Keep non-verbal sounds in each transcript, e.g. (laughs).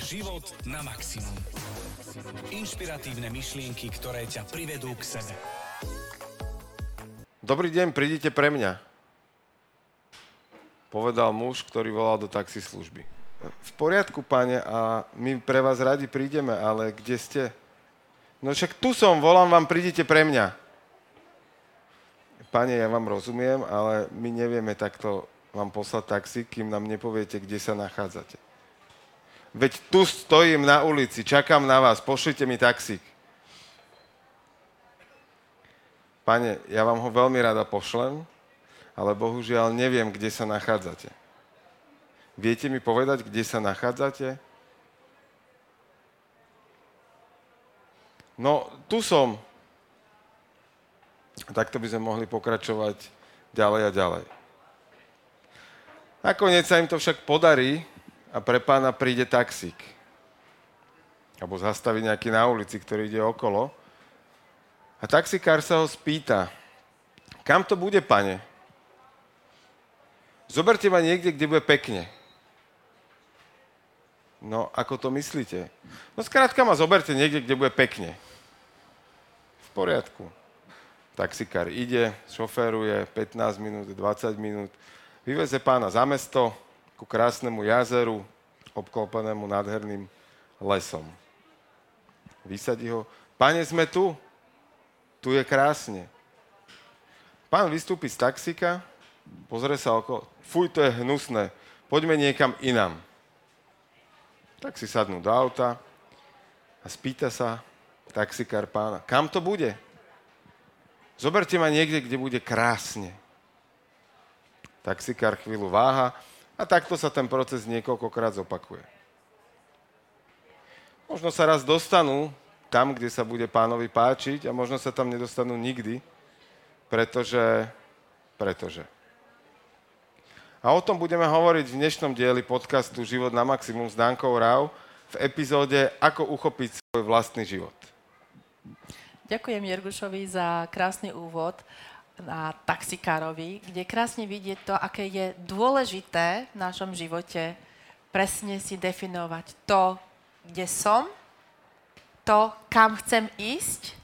Život na maximum. Inšpiratívne myšlienky, ktoré ťa privedú k sebe. Dobrý deň, prídite pre mňa. Povedal muž, ktorý volal do taxislužby. V poriadku, pane, a my pre vás radi prídeme, ale kde ste? No však tu som, volám vám, prídite pre mňa. Pane, ja vám rozumiem, ale my nevieme takto vám poslať taxi, kým nám nepoviete, kde sa nachádzate. Veď tu stojím na ulici, čakám na vás, pošlite mi taxík. Pane, ja vám ho veľmi rada pošlem, ale bohužiaľ neviem, kde sa nachádzate. Viete mi povedať, kde sa nachádzate? No, tu som. Takto by sme mohli pokračovať ďalej a ďalej. Nakoniec sa im to však podarí a pre pána príde taxík. Alebo zastaví nejaký na ulici, ktorý ide okolo. A taxikár sa ho spýta, kam to bude, pane? Zoberte ma niekde, kde bude pekne. No, ako to myslíte? No, skrátka ma zoberte niekde, kde bude pekne. V poriadku. Taxikár ide, šoféruje 15 minút, 20 minút, vyveze pána za mesto ku krásnemu jazeru, obklopenému nádherným lesom. Vysadí ho. Pane, sme tu. Tu je krásne. Pán vystúpi z taxika, pozrie sa okolo. Fuj, to je hnusné. Poďme niekam inám. Tak si sadnú do auta a spýta sa taxikár pána, kam to bude? Zoberte ma niekde, kde bude krásne. Taxikár chvíľu váha a takto sa ten proces niekoľkokrát zopakuje. Možno sa raz dostanú tam, kde sa bude pánovi páčiť a možno sa tam nedostanú nikdy, pretože, pretože. A o tom budeme hovoriť v dnešnom dieli podcastu Život na maximum s Dankou Rau v epizóde Ako uchopiť svoj vlastný život. Ďakujem Jergušovi za krásny úvod na taxikárovi, kde krásne vidieť to, aké je dôležité v našom živote presne si definovať to, kde som to, kam chcem ísť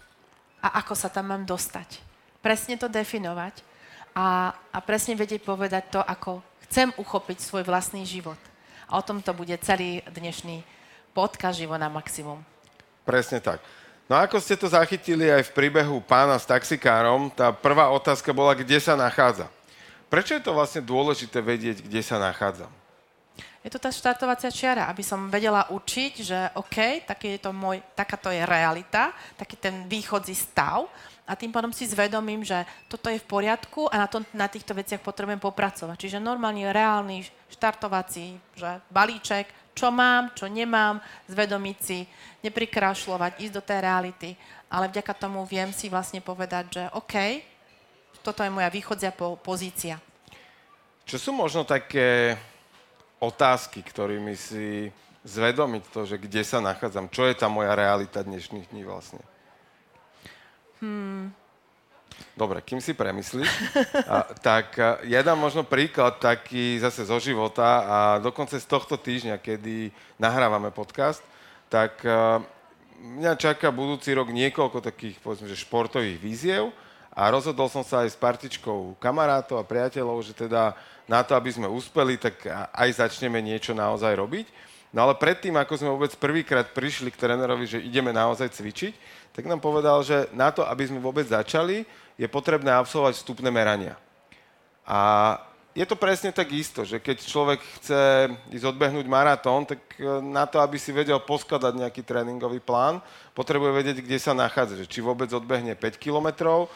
a ako sa tam mám dostať. Presne to definovať a, a presne vedieť povedať to, ako chcem uchopiť svoj vlastný život. A o tom to bude celý dnešný podcast Živo na maximum. Presne tak. No ako ste to zachytili aj v príbehu pána s taxikárom, tá prvá otázka bola, kde sa nachádza. Prečo je to vlastne dôležité vedieť, kde sa nachádzam? Je to tá štartovacia čiara, aby som vedela učiť, že OK, taký je to môj, takáto je realita, taký ten východzí stav a tým pádom si zvedomím, že toto je v poriadku a na, to, na týchto veciach potrebujem popracovať. Čiže normálny, reálny štartovací že balíček, čo mám, čo nemám, zvedomiť si, neprikrašľovať, ísť do tej reality. Ale vďaka tomu viem si vlastne povedať, že OK, toto je moja východzia pozícia. Čo sú možno také otázky, ktorými si zvedomiť to, že kde sa nachádzam, čo je tá moja realita dnešných dní vlastne. Hmm. Dobre, kým si premyslíš, tak ja dám možno príklad taký zase zo života a dokonca z tohto týždňa, kedy nahrávame podcast, tak mňa čaká budúci rok niekoľko takých, povedzme, že športových víziev a rozhodol som sa aj s partičkou kamarátov a priateľov, že teda na to, aby sme uspeli, tak aj začneme niečo naozaj robiť. No ale predtým, ako sme vôbec prvýkrát prišli k trénerovi, že ideme naozaj cvičiť, tak nám povedal, že na to, aby sme vôbec začali, je potrebné absolvovať vstupné merania. A je to presne tak isto, že keď človek chce ísť odbehnúť maratón, tak e, na to, aby si vedel poskladať nejaký tréningový plán, potrebuje vedieť, kde sa nachádza. Že či vôbec odbehne 5 kilometrov,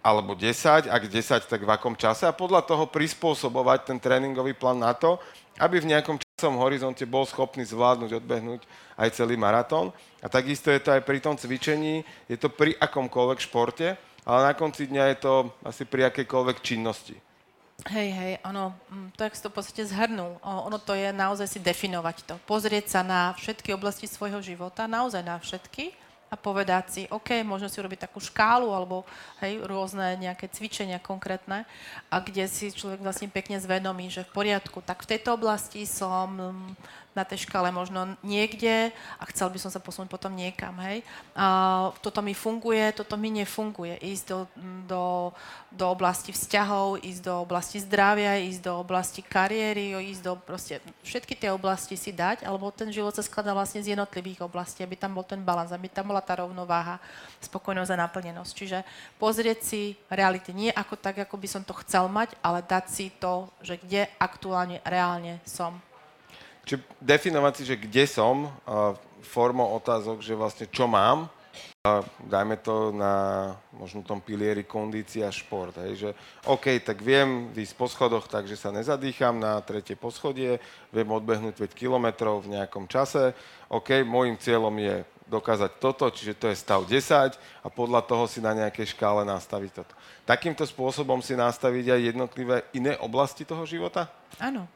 alebo 10, ak 10, tak v akom čase a podľa toho prispôsobovať ten tréningový plán na to, aby v nejakom časovom horizonte bol schopný zvládnuť, odbehnúť aj celý maratón. A takisto je to aj pri tom cvičení, je to pri akomkoľvek športe, ale na konci dňa je to asi pri akejkoľvek činnosti. Hej, hej, ono, mm, to, jak si to v podstate zhrnul, ono to je naozaj si definovať to. Pozrieť sa na všetky oblasti svojho života, naozaj na všetky a povedať si, OK, môžem si urobiť takú škálu alebo hej, rôzne nejaké cvičenia konkrétne a kde si človek vlastne pekne zvedomí, že v poriadku, tak v tejto oblasti som mm, na tej škále možno niekde a chcel by som sa posunúť potom niekam, hej. A toto mi funguje, toto mi nefunguje. Ísť do, do, do oblasti vzťahov, ísť do oblasti zdravia, ísť do oblasti kariéry, ísť do proste všetky tie oblasti si dať, alebo ten život sa skladá vlastne z jednotlivých oblastí, aby tam bol ten balans, aby tam bola tá rovnováha, spokojnosť a naplnenosť. Čiže pozrieť si reality nie ako tak, ako by som to chcel mať, ale dať si to, že kde aktuálne, reálne som. Čiže definovať si, že kde som, formou otázok, že vlastne čo mám, dajme to na možno tom pilieri kondícia šport. Hej, že OK, tak viem výsť po schodoch, takže sa nezadýcham na tretie poschodie, viem odbehnúť 5 kilometrov v nejakom čase. OK, môjim cieľom je dokázať toto, čiže to je stav 10 a podľa toho si na nejakej škále nastaviť toto. Takýmto spôsobom si nastaviť aj jednotlivé iné oblasti toho života? Áno.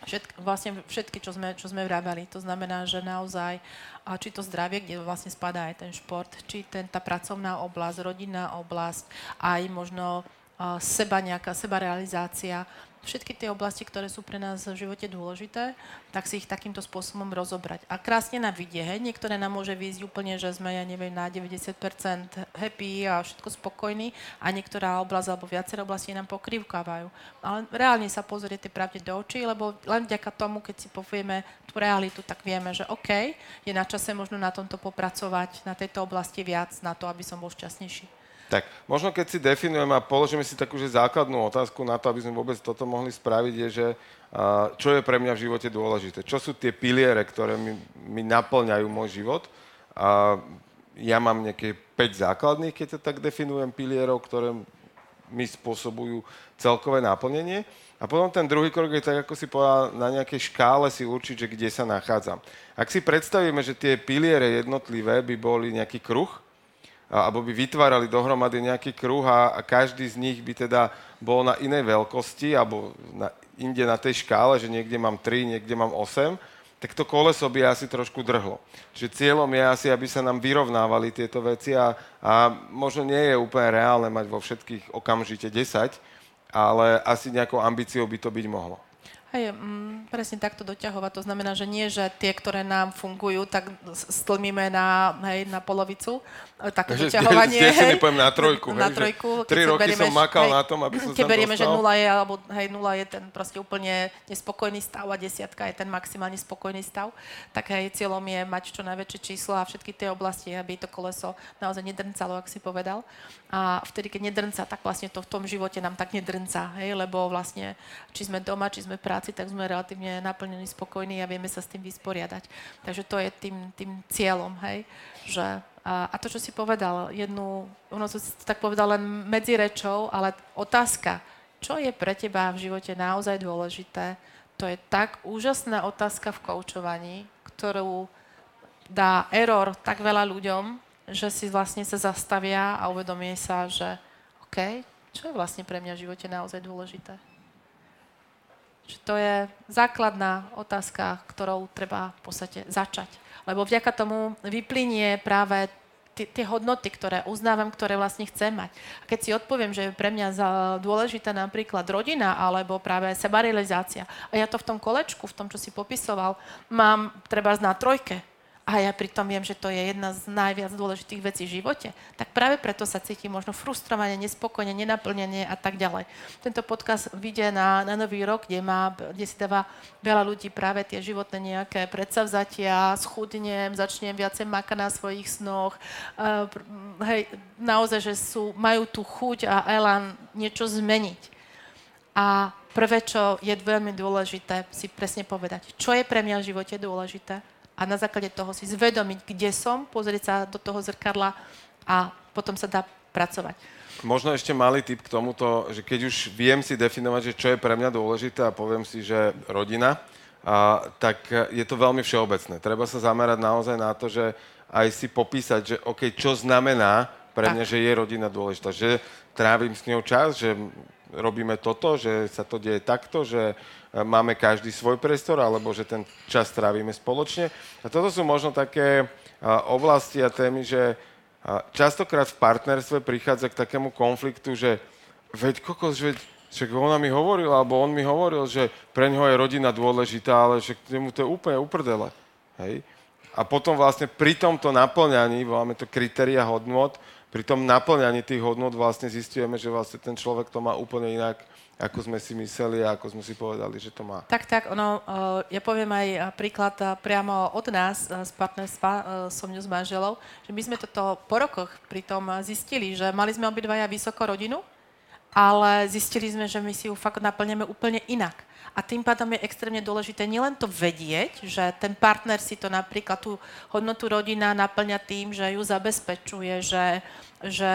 Všetky, vlastne všetky, čo sme, čo sme vrábali. To znamená, že naozaj, a či to zdravie, kde vlastne spadá aj ten šport, či ten, tá pracovná oblasť, rodinná oblasť, aj možno uh, seba nejaká, seba realizácia, všetky tie oblasti, ktoré sú pre nás v živote dôležité, tak si ich takýmto spôsobom rozobrať. A krásne na vidie, hej, niektoré nám môže výjsť úplne, že sme, ja neviem, na 90% happy a všetko spokojní a niektorá oblasť alebo viaceré oblasti nám pokrývkávajú. Ale reálne sa pozriete pravde do očí, lebo len vďaka tomu, keď si povieme tú realitu, tak vieme, že OK, je na čase možno na tomto popracovať, na tejto oblasti viac, na to, aby som bol šťastnejší. Tak, možno keď si definujeme a položíme si takú základnú otázku na to, aby sme vôbec toto mohli spraviť, je, že čo je pre mňa v živote dôležité. Čo sú tie piliere, ktoré mi, mi naplňajú môj život. Uh, ja mám nejaké 5 základných, keď to tak definujem, pilierov, ktoré mi spôsobujú celkové naplnenie. A potom ten druhý krok je tak, ako si povedal, na nejakej škále si určiť, že kde sa nachádzam. Ak si predstavíme, že tie piliere jednotlivé by boli nejaký kruh, alebo by vytvárali dohromady nejaký kruh a, každý z nich by teda bol na inej veľkosti alebo na, inde na tej škále, že niekde mám 3, niekde mám 8, tak to koleso by asi trošku drhlo. Čiže cieľom je asi, aby sa nám vyrovnávali tieto veci a, a možno nie je úplne reálne mať vo všetkých okamžite 10, ale asi nejakou ambíciou by to byť mohlo. Hej, mm, presne takto doťahovať. To znamená, že nie, že tie, ktoré nám fungujú, tak stlmíme na, hej, na polovicu. Také že, doťahovanie. (laughs) Hej, na trojku. Na hej, trojku. Tri roky berieme, som makal hej, na tom, aby som Keď berieme, dostal. že nula je, alebo hej, nula je ten proste úplne nespokojný stav a desiatka je ten maximálne spokojný stav, tak hej, cieľom je mať čo najväčšie číslo a všetky tie oblasti, aby to koleso naozaj nedrncalo, ak si povedal. A vtedy, keď nedrnca, tak vlastne to v tom živote nám tak nedrnca, hej, lebo vlastne či sme doma, či sme práci, práci, tak sme relatívne naplnení, spokojní a vieme sa s tým vysporiadať. Takže to je tým, tým cieľom, hej, že a, a to, čo si povedal, jednu, ono to si tak povedal len medzi rečou, ale otázka, čo je pre teba v živote naozaj dôležité, to je tak úžasná otázka v koučovaní, ktorú dá error tak veľa ľuďom, že si vlastne sa zastavia a uvedomie sa, že OK, čo je vlastne pre mňa v živote naozaj dôležité. Že to je základná otázka, ktorou treba v podstate začať. Lebo vďaka tomu vyplynie práve tie hodnoty, ktoré uznávam, ktoré vlastne chcem mať. A keď si odpoviem, že je pre mňa dôležitá napríklad rodina alebo práve sebarealizácia, a ja to v tom kolečku, v tom, čo si popisoval, mám treba na trojke, a ja pritom viem, že to je jedna z najviac dôležitých vecí v živote, tak práve preto sa cítim možno frustrovane, nespokojne, nenaplnenie a tak ďalej. Tento podcast vyjde na, na nový rok, kde, má, kde si dáva veľa ľudí práve tie životné nejaké predsavzatia, schudnem, začnem viacej makať na svojich snoch, uh, hej, naozaj, že sú, majú tú chuť a elan niečo zmeniť. A prvé, čo je veľmi dôležité, si presne povedať, čo je pre mňa v živote dôležité, a na základe toho si zvedomiť, kde som, pozrieť sa do toho zrkadla a potom sa dá pracovať. Možno ešte malý tip k tomuto, že keď už viem si definovať, že čo je pre mňa dôležité a poviem si, že rodina, a, tak je to veľmi všeobecné. Treba sa zamerať naozaj na to, že aj si popísať, že OK, čo znamená pre mňa, tak. že je rodina dôležitá. Že trávim s ňou čas, že robíme toto, že sa to deje takto, že máme každý svoj priestor, alebo že ten čas trávime spoločne. A toto sú možno také oblasti a témy, že častokrát v partnerstve prichádza k takému konfliktu, že veď kokos, veď však ona mi hovorila, alebo on mi hovoril, že pre ňoho je rodina dôležitá, ale že mu to je úplne uprdele. Hej? A potom vlastne pri tomto naplňaní, voláme to kritéria hodnot, pri tom naplňaní tých hodnot vlastne zistujeme, že vlastne ten človek to má úplne inak, ako sme si mysleli a ako sme si povedali, že to má. Tak, tak, ono, ja poviem aj príklad priamo od nás z partnerstva som ňu s manželou, že my sme toto po rokoch pri tom zistili, že mali sme obidvaja vysoko rodinu, ale zistili sme, že my si ju fakt naplňame úplne inak. A tým pádom je extrémne dôležité nielen to vedieť, že ten partner si to napríklad tú hodnotu rodina naplňa tým, že ju zabezpečuje, že, že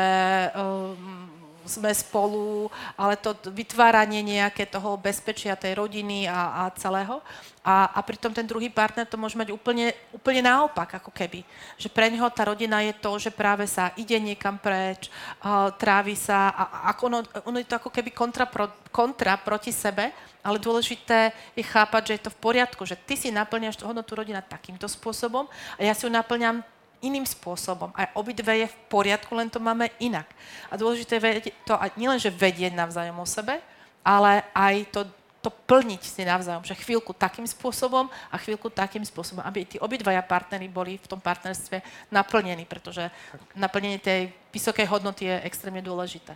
um, sme spolu, ale to vytváranie nejaké toho bezpečia tej rodiny a, a celého. A, a pritom ten druhý partner to môže mať úplne, úplne naopak, ako keby. Že pre neho tá rodina je to, že práve sa ide niekam preč, uh, trávi sa a ako ono, ono je to ako keby kontra, pro, kontra proti sebe, ale dôležité je chápať, že je to v poriadku, že ty si naplňaš hodnotu rodina takýmto spôsobom a ja si ju naplňam iným spôsobom. A obidve je v poriadku, len to máme inak. A dôležité je to nielen, že vedieť navzájom o sebe, ale aj to, to plniť si navzájom, že chvíľku takým spôsobom a chvíľku takým spôsobom, aby tí obidvaja partnery boli v tom partnerstve naplnení, pretože naplnenie tej vysokej hodnoty je extrémne dôležité.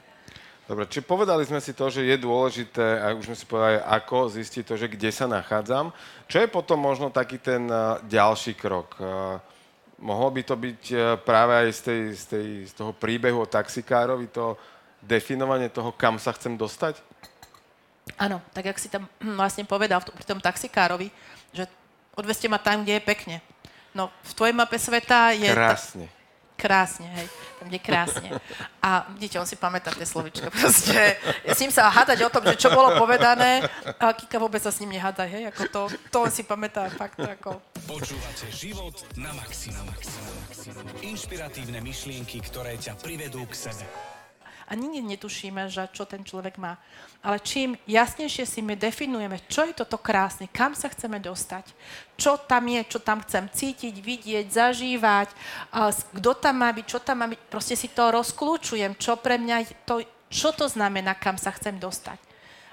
Dobre, či povedali sme si to, že je dôležité, a už sme si povedali, ako zistiť to, že kde sa nachádzam. Čo je potom možno taký ten uh, ďalší krok? Mohlo by to byť uh, práve aj z, tej, z, tej, z toho príbehu o taxikárovi, to definovanie toho, kam sa chcem dostať? Áno, tak jak si tam vlastne povedal pri tom taxikárovi, že odveste ma tam, kde je pekne. No, v tvojej mape sveta je... Krásne. Ta, krásne, hej, tam je krásne. A vidíte, on si pamätá tie slovička. Proste, s ním sa hádať o tom, že čo bolo povedané, a Kika vôbec sa s ním nehádaj, hej, ako to, to on si pamätá fakt ako... Počúvate život na maximum. Inšpiratívne myšlienky, ktoré ťa privedú k sebe a nikdy netušíme, že čo ten človek má. Ale čím jasnejšie si my definujeme, čo je toto krásne, kam sa chceme dostať, čo tam je, čo tam chcem cítiť, vidieť, zažívať, kto tam má byť, čo tam má byť, proste si to rozklúčujem, čo pre mňa, to, čo to znamená, kam sa chcem dostať.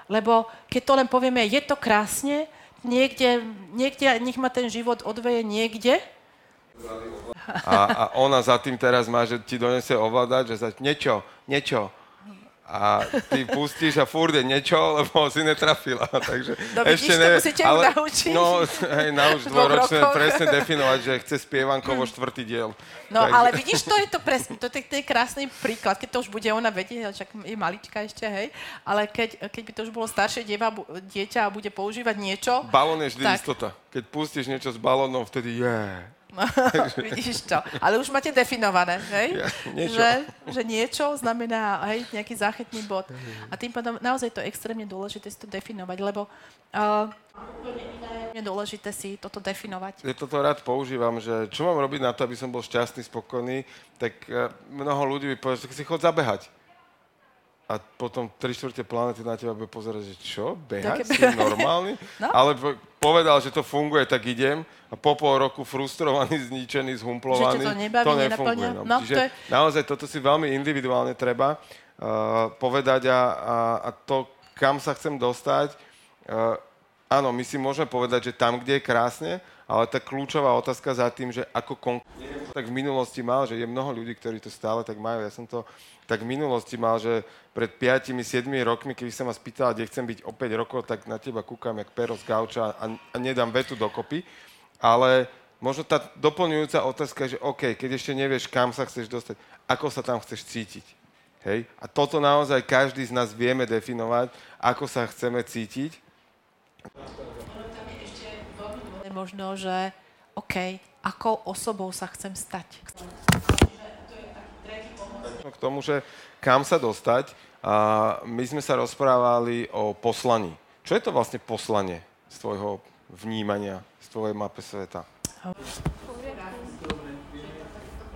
Lebo keď to len povieme, je to krásne, niekde, niekde nech ma ten život odveje niekde, a, a ona za tým teraz má, že ti donese ovládať, že za niečo, niečo. A ty pustíš a furt je niečo, lebo si netrafila. (laughs) Takže no, ešte ne, musíte ale, naučiť. No, hej, nauč dvoročné presne definovať, že chce spievankovo štvrtý diel. No, Takže... ale vidíš, to je to presne, to je, to je krásny príklad, keď to už bude ona vedieť, však je malička ešte, hej, ale keď, keď by to už bolo staršie dieva, dieťa a bude používať niečo... Balón je vždy tak... istota. Keď pustíš niečo s balónom, vtedy je... Yeah. (laughs) Vidíš to. Ale už máte definované, hej? Ja, niečo. Že, že niečo znamená hej, nejaký záchytný bod. A tým pádom naozaj to je extrémne dôležité si to definovať, lebo uh, je dôležité si toto definovať. Ja toto rád používam, že čo mám robiť na to, aby som bol šťastný, spokojný, tak uh, mnoho ľudí by povedal, že si chod zabehať. A potom tri štvrte planety na teba bude pozerať, že čo, behať, si normálny? (laughs) No? Ale povedal, že to funguje, tak idem a po pol roku frustrovaný, (laughs) zničený, zhumplovaný. Že to, nebaví, to nefunguje. No. No, Čiže to je... naozaj toto si veľmi individuálne treba uh, povedať a, a, a to, kam sa chcem dostať, uh, áno, my si môžeme povedať, že tam, kde je krásne, ale tá kľúčová otázka za tým, že ako konkrétne tak v minulosti mal, že je mnoho ľudí, ktorí to stále tak majú. Ja som to tak v minulosti mal, že pred 5-7 rokmi, keď sa ma spýtal, kde chcem byť o 5 rokov, tak na teba kúkam jak pero z gauča a, a nedám vetu dokopy. Ale možno tá doplňujúca otázka je, že OK, keď ešte nevieš, kam sa chceš dostať, ako sa tam chceš cítiť. Hej? A toto naozaj každý z nás vieme definovať, ako sa chceme cítiť. Možno, že OK, akou osobou sa chcem stať. K tomu, že kam sa dostať, a my sme sa rozprávali o poslaní. Čo je to vlastne poslanie z tvojho vnímania, z tvojej mapy sveta?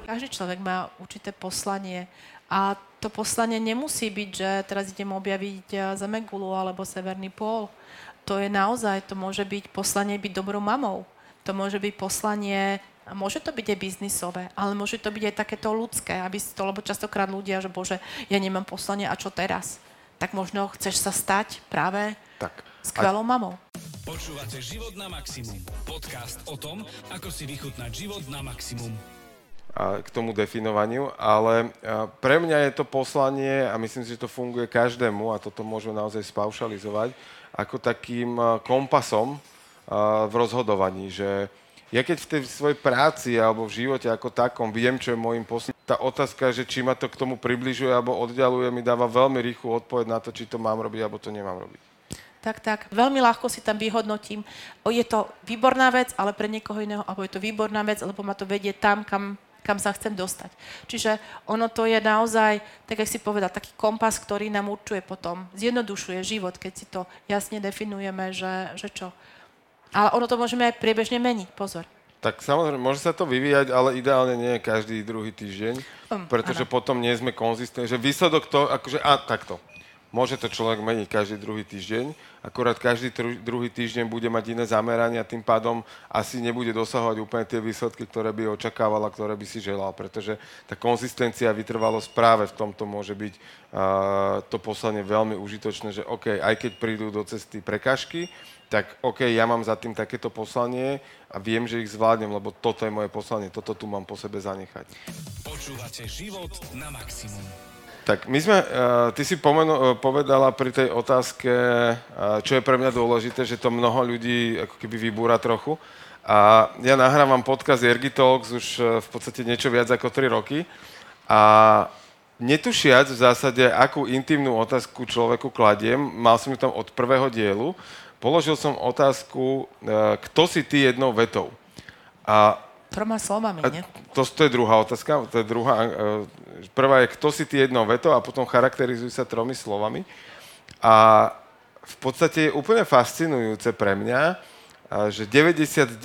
Každý človek má určité poslanie a to poslanie nemusí byť, že teraz idem objaviť eh, Zemegulu alebo Severný pól. To je naozaj, to môže byť poslanie byť dobrou mamou to môže byť poslanie, a môže to byť aj biznisové, ale môže to byť aj takéto ľudské, aby si to, lebo častokrát ľudia, že bože, ja nemám poslanie a čo teraz? tak možno chceš sa stať práve Tak. skvelou mamou. Počúvate Život na maximum. Podcast o tom, ako si vychutnať život na maximum. a k tomu definovaniu, ale pre mňa je to poslanie a myslím si, že to funguje každému a toto môžeme naozaj spaušalizovať ako takým kompasom v rozhodovaní, že ja keď v tej svojej práci alebo v živote ako takom viem, čo je môjim poslaním, tá otázka, že či ma to k tomu približuje alebo oddialuje, mi dáva veľmi rýchlu odpoveď na to, či to mám robiť alebo to nemám robiť. Tak, tak. Veľmi ľahko si tam vyhodnotím. Je to výborná vec, ale pre niekoho iného, alebo je to výborná vec, lebo ma to vedie tam, kam, kam sa chcem dostať. Čiže ono to je naozaj, tak jak si povedal, taký kompas, ktorý nám určuje potom, zjednodušuje život, keď si to jasne definujeme, že, že čo. Ale ono to môžeme aj priebežne meniť, pozor. Tak samozrejme, môže sa to vyvíjať, ale ideálne nie každý druhý týždeň, Um, pretože áno. potom nie sme konzistentní, že výsledok to, akože, a takto. Môže to človek meniť každý druhý týždeň, akorát každý druhý týždeň bude mať iné zamerania, tým pádom asi nebude dosahovať úplne tie výsledky, ktoré by očakával a ktoré by si želal, pretože tá konzistencia a vytrvalosť práve v tomto môže byť uh, to poslanie veľmi užitočné, že OK, aj keď prídu do cesty prekažky, tak OK, ja mám za tým takéto poslanie a viem, že ich zvládnem, lebo toto je moje poslanie, toto tu mám po sebe zanechať. Počúvate Život na maximum. Tak my sme, uh, ty si pomenu, uh, povedala pri tej otázke, uh, čo je pre mňa dôležité, že to mnoho ľudí ako keby vybúra trochu. A ja nahrávam podcast Ergi Talks už v podstate niečo viac ako 3 roky. A netušiac v zásade, akú intimnú otázku človeku kladiem, mal som ju tam od prvého dielu, položil som otázku, uh, kto si ty jednou vetou. A Troma slovami, nie? to, to je druhá otázka. To je druhá, e, prvá je, kto si ty jednou vetou a potom charakterizuj sa tromi slovami. A v podstate je úplne fascinujúce pre mňa, a že 99,8%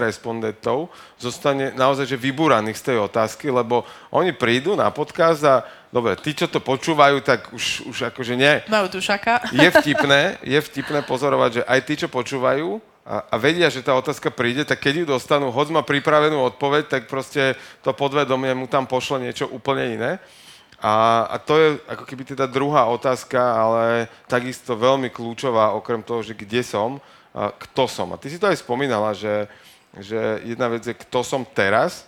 respondentov zostane naozaj že vybúraných z tej otázky, lebo oni prídu na podcast a dobre, tí, čo to počúvajú, tak už, už akože nie, Majú tušaka. je vtipné, je vtipné pozorovať, že aj tí, čo počúvajú a, a vedia, že tá otázka príde, tak keď ju dostanú, hoď má pripravenú odpoveď, tak proste to podvedomie mu tam pošle niečo úplne iné. A, a to je ako keby teda druhá otázka, ale takisto veľmi kľúčová, okrem toho, že kde som, a kto som. A ty si to aj spomínala, že, že jedna vec je, kto som teraz,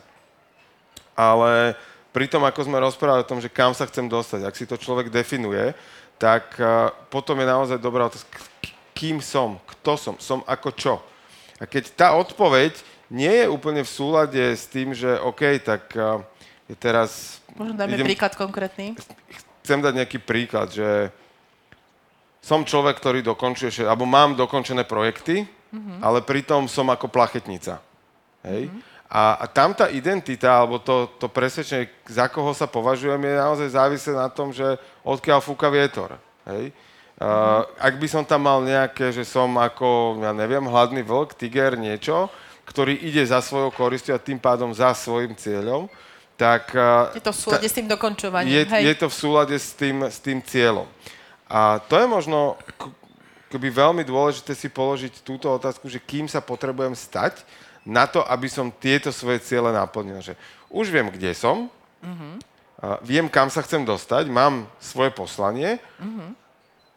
ale pri tom, ako sme rozprávali o tom, že kam sa chcem dostať, ak si to človek definuje, tak a, potom je naozaj dobrá otázka, kým som, kto som, som ako čo. A keď tá odpoveď nie je úplne v súlade s tým, že OK, tak a, je teraz... Možno dáme idem- príklad konkrétny. chcem dať nejaký príklad, že som človek, ktorý dokončuje, alebo mám dokončené projekty, mm-hmm. ale pritom som ako plachetnica. Hej? Mm-hmm. A, a tam tá identita, alebo to, to presvedčenie, za koho sa považujem, je naozaj závisí na tom, že odkiaľ fúka vietor. Hej? Uh, ak by som tam mal nejaké, že som ako, ja neviem, hladný vlk, tiger, niečo, ktorý ide za svojou koristou a tým pádom za svojim cieľom, tak... uh, Je to v súlade ta- s tým dokončovaním. je, Hej. je to v súlade s tým, s tým cieľom. A to je možno k- keby veľmi dôležité si položiť túto otázku, že kým sa potrebujem stať na to, aby som tieto svoje ciele naplnil. Že už viem, kde som, a viem, kam sa chcem dostať, mám svoje poslanie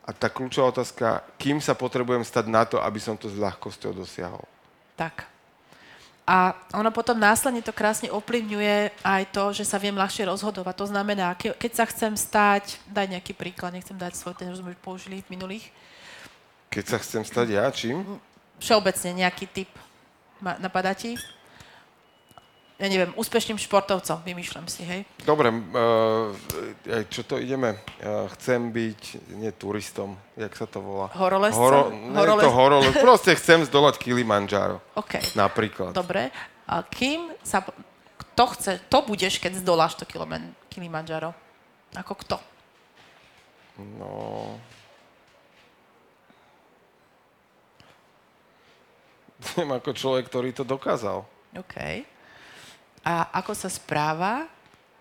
a tá kľúčová otázka, kým sa potrebujem stať na to, aby som to s ľahkosťou dosiahol. Tak. A ono potom následne to krásne ovplyvňuje aj to, že sa viem ľahšie rozhodovať. To znamená, ke- keď sa chcem stať, daj nejaký príklad, nechcem dať svoj, ten sme už použili v minulých, Keď sa chcem stať ja, čím? všeobecne nejaký typ. Napadá ti? Ja neviem, úspešným športovcom, vymýšľam si, hej? Dobre, uh, čo to ideme? Uh, chcem byť, nie turistom, jak sa to volá? Horolezcom? Horo, nie Horolez- to horolez, proste chcem zdolať Kilimanjaro, OK. napríklad. Dobre. A kým sa... Kto chce... To budeš, keď zdoláš to Kiliman- Kilimanjaro? Ako kto? No... ako človek, ktorý to dokázal. OK. A ako sa správa,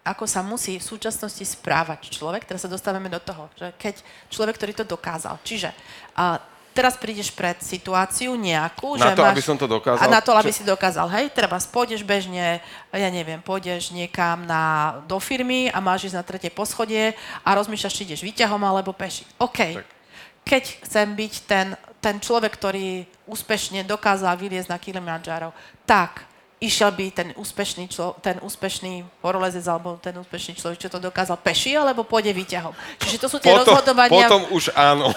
ako sa musí v súčasnosti správať človek, teraz sa dostávame do toho, že keď človek, ktorý to dokázal, čiže a, teraz prídeš pred situáciu nejakú, Na že to, máš... aby som to dokázal? A na to, aby Čo- si dokázal, hej, treba pôjdeš bežne, ja neviem, pôjdeš niekam na, do firmy a máš ísť na tretie poschodie a rozmýšľaš, či ideš výťahom alebo peši. OK. Tak. Keď chcem byť ten, ten človek, ktorý úspešne dokázal vyliezť na Kilimanjaro, tak išiel by ten úspešný, člo, ten úspešný horolezec alebo ten úspešný človek, čo to dokázal peši, alebo pôjde výťahom. Čiže to sú tie Potom, rozhodovania, potom už áno.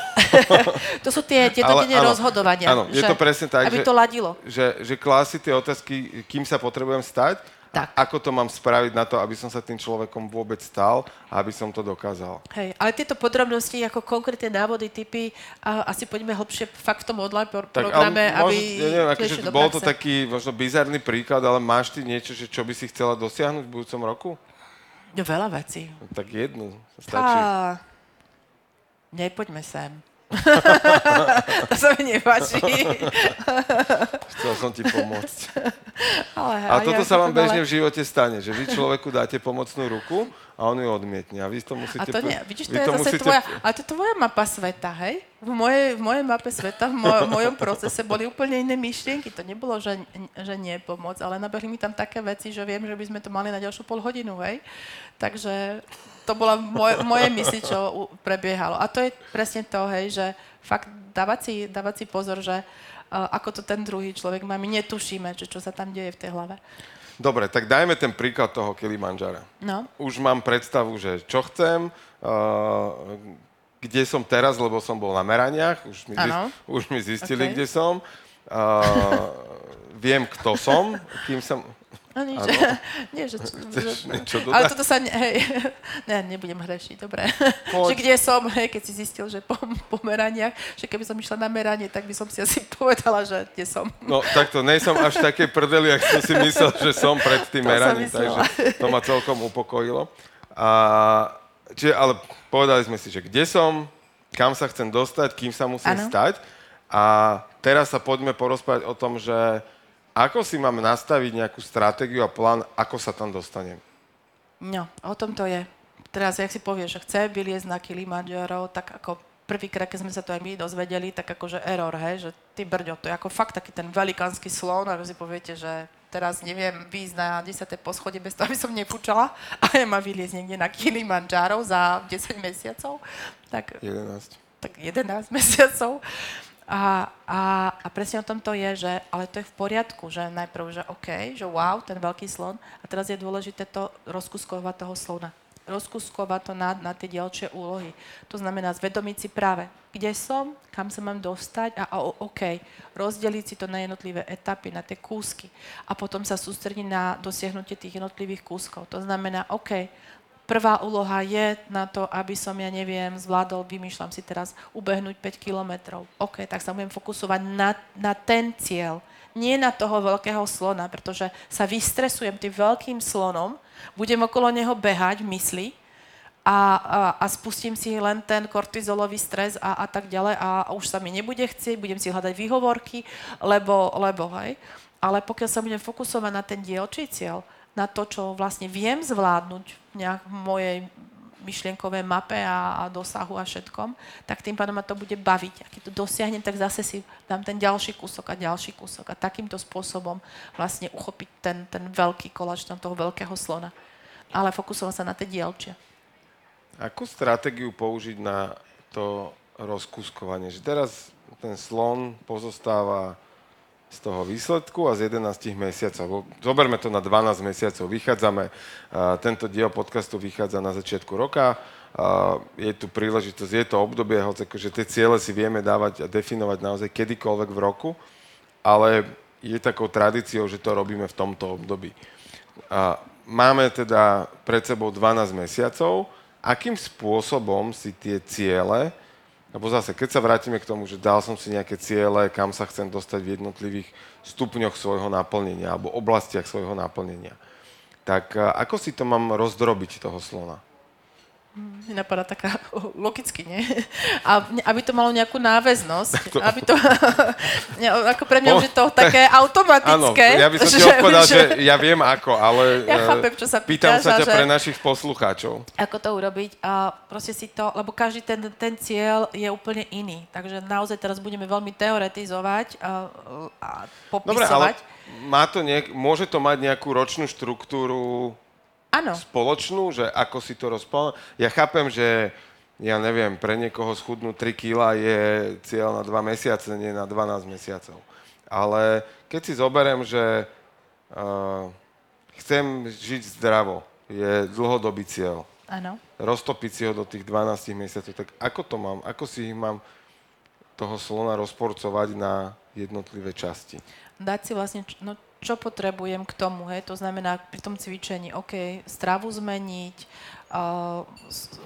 (laughs) to sú tie denodenné áno, rozhodovania. áno, je že- to presne tak, Aby že- to ladilo. že, že klási tie otázky, kým sa potrebujem stať, Tak. a ako to mám spraviť na to, aby som sa tým človekom vôbec stal a aby som to dokázal. Hej, ale tieto podrobnosti, ako konkrétne návody, typy, a asi poďme hlbšie fakt v tom online pro- Tak, programe, aby ja neviem, akože bol to taký možno bizarný príklad, ale máš ty niečo, že čo by si chcela dosiahnuť v budúcom roku? No, veľa vecí. Tak jednu stačí. Tá, nepoďme sem. (laughs) to sa mi nepáči. (laughs) Chcel som ti pomôcť. Ale, A toto sa vám bežne ale... v živote stane, že vy človeku dáte pomocnú ruku a on ju odmietne. A vy to musíte... A to nie, vidíš, to je zase musíte- tvoja, ale to je tvoja mapa sveta, hej? V mojej, v mojej mape sveta, v moj, mojom procese boli úplne iné myšlienky. To nebolo, že, že nie pomoc, ale nabehli mi tam také veci, že viem, že by sme to mali na ďalšiu pol hodinu, hej? Takže to bola moje, moje mysli, čo prebiehalo. A to je presne to, hej, že fakt dávať si, dávať si pozor, že uh, ako to ten druhý človek má. My netušíme, že čo sa tam deje v tej hlave. Dobre, tak dajme ten príklad toho Kilimanjara. No. Už mám predstavu, že čo chcem, uh, kde som teraz, lebo som bol na meraniach, už mi, zist- už mi zistili, OK. kde som. Uh, viem, kto som, kým som... No nič, (laughs) nie, že... Chceš že niečo ale dodať? toto sa... Ne, hej, (laughs) ne, nebudem hrešiť, dobre. Poď. že kde som, hej, keď si zistil, že po, po meraniach, že keby som išla na meranie, tak by som si asi (laughs) povedala, že kde som. No takto, nejsom až také prdeli, ak som si myslel, že som pred tým som meraním, takže to ma celkom upokojilo. A, čiže, ale povedali sme si, že kde som, kam sa chcem dostať, kým sa musím Áno. stať. A teraz sa poďme porozprávať o tom, že ako si mám nastaviť nejakú stratégiu a plán, ako sa tam dostanem. No, o tom to je. Teraz, jak si povieš, že chce vyliezť na Kilimanjaro, tak ako prvýkrát, keď sme sa to aj my dozvedeli, tak akože error, hej, že ty brďo, to je ako fakt taký ten velikánsky slon, a vy si poviete, že teraz neviem výjsť na 10. poschodie bez toho, aby som nepúčala a (laughs) ja má vyliezť niekde na Kilimanjaro za 10 mesiacov, tak 11. tak 11 (laughs) mesiacov. A, a, a presne o tom to je, že ale to je v poriadku, že najprv, že OK, že wow, ten veľký slon. A teraz je dôležité to rozkuskovať toho slona. Rozkuskovať to na, na tie ďalšie úlohy. To znamená zvedomiť si práve, kde som, kam sa mám dostať a, a OK, rozdeliť si to na jednotlivé etapy, na tie kúsky. A potom sa sústrediť na dosiahnutie tých jednotlivých kúskov. To znamená, OK, Prvá úloha je na to, aby som, ja neviem, zvládol, vymýšľam si teraz, ubehnúť 5 kilometrov. OK, tak sa budem fokusovať na, na ten cieľ, nie na toho veľkého slona, pretože sa vystresujem tým veľkým slonom, budem okolo neho behať v mysli a, a, a spustím si len ten kortizolový stres a, a tak ďalej a, a už sa mi nebude chcieť, budem si hľadať výhovorky, lebo, lebo hej. Ale pokiaľ sa budem fokusovať na ten dielčí cieľ, na to, čo vlastne viem zvládnuť v nejak mojej myšlienkovej mape a, a dosahu a všetkom, tak tým pádom ma to bude baviť. A keď to dosiahnem, tak zase si dám ten ďalší kúsok a ďalší kúsok a takýmto spôsobom vlastne uchopiť ten, ten veľký koláč tam toho veľkého slona. Ale fokusovať sa na tie dielčie. Akú stratégiu použiť na to rozkuskovanie? Že teraz ten slon pozostáva z toho výsledku a z 11 mesiacov. Zoberme to na 12 mesiacov. Vychádzame, tento diel podcastu vychádza na začiatku roka. Je tu príležitosť, je to obdobie, hoci akože tie ciele si vieme dávať a definovať naozaj kedykoľvek v roku, ale je takou tradíciou, že to robíme v tomto období. Máme teda pred sebou 12 mesiacov. Akým spôsobom si tie ciele, lebo zase, keď sa vrátime k tomu, že dal som si nejaké ciele, kam sa chcem dostať v jednotlivých stupňoch svojho naplnenia alebo oblastiach svojho naplnenia, tak a, ako si to mám rozdrobiť toho slona? Mi napadá taká, (laughs) logicky, nie? A aby to malo nejakú náväznosť. Aby to, (laughs) ako pre mňa už je to také (laughs) automatické. Áno, ja by som ti odpovedal, že... že ja viem ako, ale ja chápem, čo sa pýtam pýtaš, sa ťa že... pre našich poslucháčov. Ako to urobiť a proste si to, lebo každý ten, ten cieľ je úplne iný. Takže naozaj teraz budeme veľmi teoretizovať a, a popisovať. Dobre, ale má to niek- môže to mať nejakú ročnú štruktúru Áno. spoločnú, že ako si to rozplánovať. Ja chápem, že ja neviem, pre niekoho schudnúť 3 kg je cieľ na 2 mesiace, nie na 12 mesiacov. Ale keď si zoberiem, že uh, chcem žiť zdravo, je dlhodobý cieľ. Áno. Roztopiť si ho do tých 12 mesiacov, tak ako to mám? Ako si ich mám toho slona rozporcovať na jednotlivé časti? Dať si vlastne, no čo potrebujem k tomu, hej, to znamená pri tom cvičení, OK, stravu zmeniť, uh,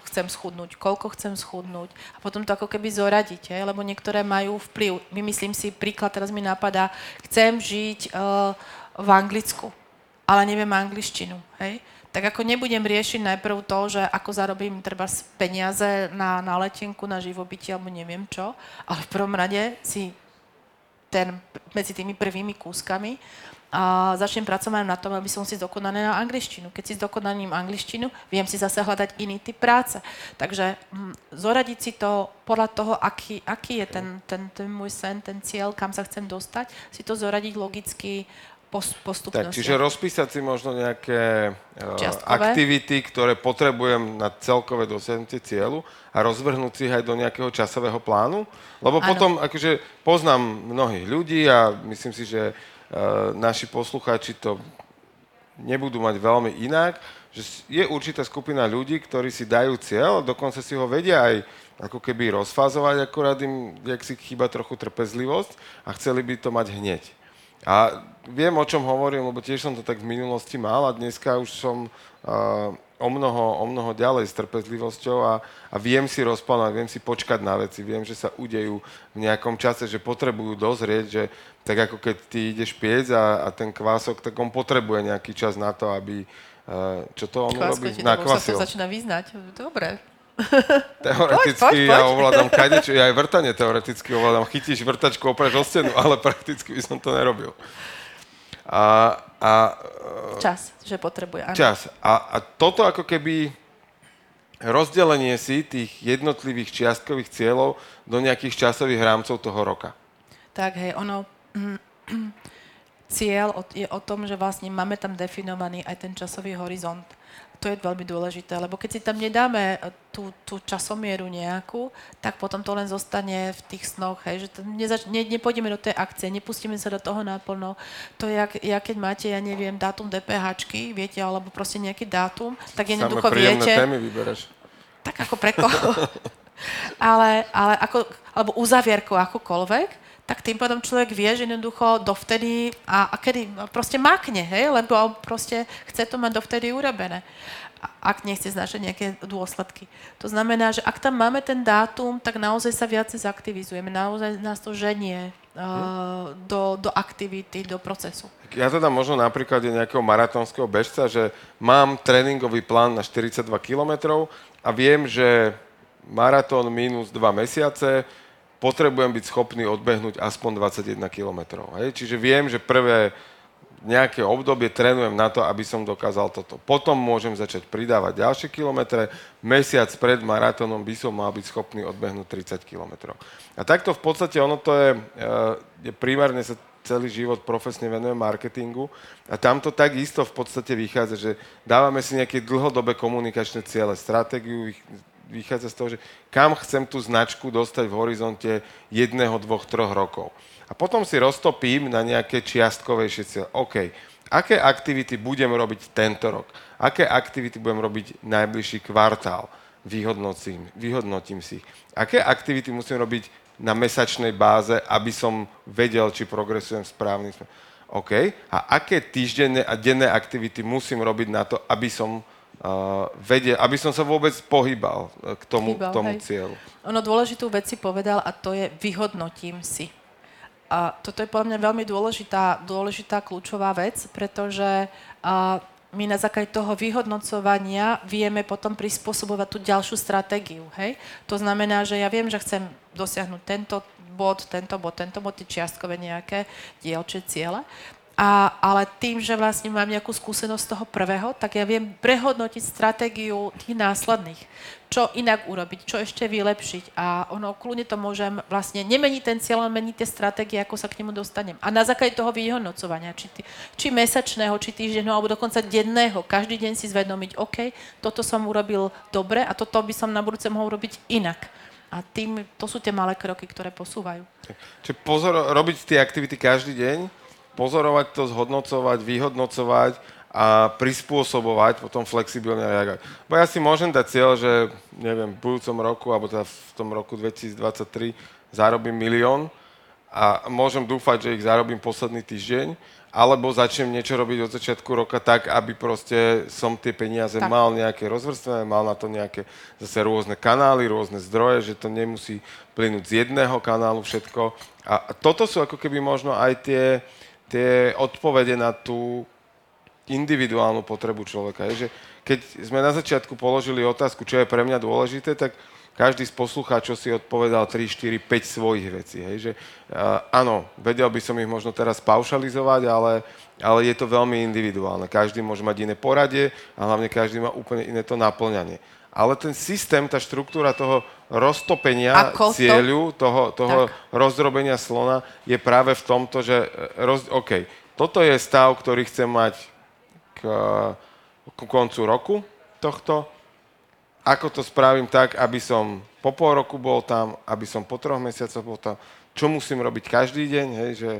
chcem schudnúť, koľko chcem schudnúť a potom to ako keby zoradiť, hej, lebo niektoré majú vplyv. Vymyslím si príklad, teraz mi napadá, chcem žiť uh, v Anglicku, ale neviem angličtinu, hej, tak ako nebudem riešiť najprv to, že ako zarobím treba peniaze na, na letenku, na živobytie alebo neviem čo, ale v prvom rade si ten, medzi tými prvými kúskami a začnem pracovať na tom, aby som si zdokonalila angličtinu. Keď si zdokonalím angličtinu, viem si zase hľadať iný typ práce. Takže hm, zoradiť si to podľa toho, aký, aký je ten, ten, ten môj sen, ten cieľ, kam sa chcem dostať, si to zoradiť logicky postupnosti. Tak, čiže rozpísať si možno nejaké uh, aktivity, ktoré potrebujem na celkové dosiahnutie cieľu a rozvrhnúť si aj do nejakého časového plánu. Lebo ano. potom, akože poznám mnohých ľudí a myslím si, že naši poslucháči to nebudú mať veľmi inak, že je určitá skupina ľudí, ktorí si dajú cieľ, dokonca si ho vedia aj ako keby rozfázovať, akorát im, jak si chýba trochu trpezlivosť a chceli by to mať hneď. A viem, o čom hovorím, lebo tiež som to tak v minulosti mal a dneska už som uh, o mnoho, o mnoho ďalej s trpezlivosťou a, a viem si rozplánovať, viem si počkať na veci, viem, že sa udejú v nejakom čase, že potrebujú dozrieť, že tak ako keď ty ideš piec a, a ten kvások, tak on potrebuje nejaký čas na to, aby... Uh, čo to on Kvásko robí? Nakvasil. sa to začína vyznať. Dobre. (laughs) Teoreticky poď, poď, poď. ja ovládam (laughs) kadečo, ja aj vrtanie teoreticky ovládam. Chytíš vrtačku, opreš o stenu, ale prakticky by som to nerobil. A, a, čas, že potrebuje. Áno. Čas. A, a toto ako keby rozdelenie si tých jednotlivých čiastkových cieľov do nejakých časových rámcov toho roka. Tak, hej, ono... (clears throat) cieľ je o tom, že vlastne máme tam definovaný aj ten časový horizont to je veľmi dôležité, lebo keď si tam nedáme eh, tú, tú časomieru nejakú, tak potom to len zostane v tých snoch, hej, že nezač- ne, nepôjdeme do tej akcie, nepustíme sa do toho naplno. To je, jak, jak keď máte, ja neviem, dátum DPHčky, viete, alebo proste nejaký dátum, tak jednoducho viete... témy vybereš. Tak ako pre koho. (laughs) ale, ale ako, alebo uzavierku akokoľvek, tak tým pádom človek vie, že jednoducho dovtedy a, a kedy? Proste makne, hej, lebo proste chce to mať dovtedy urobené. Ak nechce znašať nejaké dôsledky. To znamená, že ak tam máme ten dátum, tak naozaj sa viacej zaktivizujeme, naozaj nás to ženie uh, do, do aktivity, do procesu. Ja teda možno napríklad je nejakého maratónskeho bežca, že mám tréningový plán na 42 km a viem, že maratón minus 2 mesiace, potrebujem byť schopný odbehnúť aspoň 21 km. Hej? Čiže viem, že prvé nejaké obdobie trénujem na to, aby som dokázal toto. Potom môžem začať pridávať ďalšie kilometre. Mesiac pred maratónom by som mal byť schopný odbehnúť 30 km. A takto v podstate ono to je, je primárne sa celý život profesne venujem marketingu a tam to takisto v podstate vychádza, že dávame si nejaké dlhodobé komunikačné ciele, stratégiu, vychádza z toho, že kam chcem tú značku dostať v horizonte jedného, dvoch, troch rokov. A potom si roztopím na nejaké čiastkovejšie cieľe. OK, aké aktivity budem robiť tento rok? Aké aktivity budem robiť najbližší kvartál? Vyhodnotím, vyhodnotím si. Aké aktivity musím robiť na mesačnej báze, aby som vedel, či progresujem správnym smerom? OK. A aké týždenné a denné aktivity musím robiť na to, aby som uh, vedie, aby som sa vôbec pohybal uh, k tomu, Hýbal, tomu cieľu. Ono dôležitú vec si povedal a to je vyhodnotím si. A toto je podľa mňa veľmi dôležitá, dôležitá kľúčová vec, pretože uh, my na základe toho vyhodnocovania vieme potom prispôsobovať tú ďalšiu stratégiu. Hej? To znamená, že ja viem, že chcem dosiahnuť tento bod, tento bod, tento bod, tie čiastkové nejaké dielčie ciele. A, ale tým, že vlastne mám nejakú skúsenosť z toho prvého, tak ja viem prehodnotiť stratégiu tých následných. Čo inak urobiť, čo ešte vylepšiť. A ono, kľudne to môžem vlastne nemeniť ten cieľ, ale meniť tie stratégie, ako sa k nemu dostanem. A na základe toho vyhodnocovania, či, či mesačného, či týždenného, alebo dokonca denného, každý deň si zvedomiť, OK, toto som urobil dobre a toto by som na budúce mohol robiť inak. A tým, to sú tie malé kroky, ktoré posúvajú. Čiže pozor, robiť tie aktivity každý deň, pozorovať to, zhodnocovať, vyhodnocovať a prispôsobovať, potom flexibilne reagovať. Bo ja si môžem dať cieľ, že neviem, v budúcom roku, alebo teda v tom roku 2023 zarobím milión a môžem dúfať, že ich zarobím posledný týždeň, alebo začnem niečo robiť od začiatku roka tak, aby proste som tie peniaze tak. mal nejaké rozvrstvené, mal na to nejaké zase rôzne kanály, rôzne zdroje, že to nemusí plynúť z jedného kanálu všetko. A toto sú ako keby možno aj tie, tie odpovede na tú individuálnu potrebu človeka. Je, že keď sme na začiatku položili otázku, čo je pre mňa dôležité, tak každý z poslucháčov si odpovedal 3, 4, 5 svojich vecí. Hej, že, uh, áno, vedel by som ich možno teraz paušalizovať, ale, ale je to veľmi individuálne. Každý môže mať iné poradie a hlavne každý má úplne iné to naplňanie ale ten systém, tá štruktúra toho roztopenia Ako cieľu, to? toho, toho rozdrobenia slona je práve v tomto, že e, roz, OK, toto je stav, ktorý chcem mať k, k koncu roku tohto. Ako to spravím tak, aby som po pol roku bol tam, aby som po troch mesiacoch bol tam. Čo musím robiť každý deň, hej, že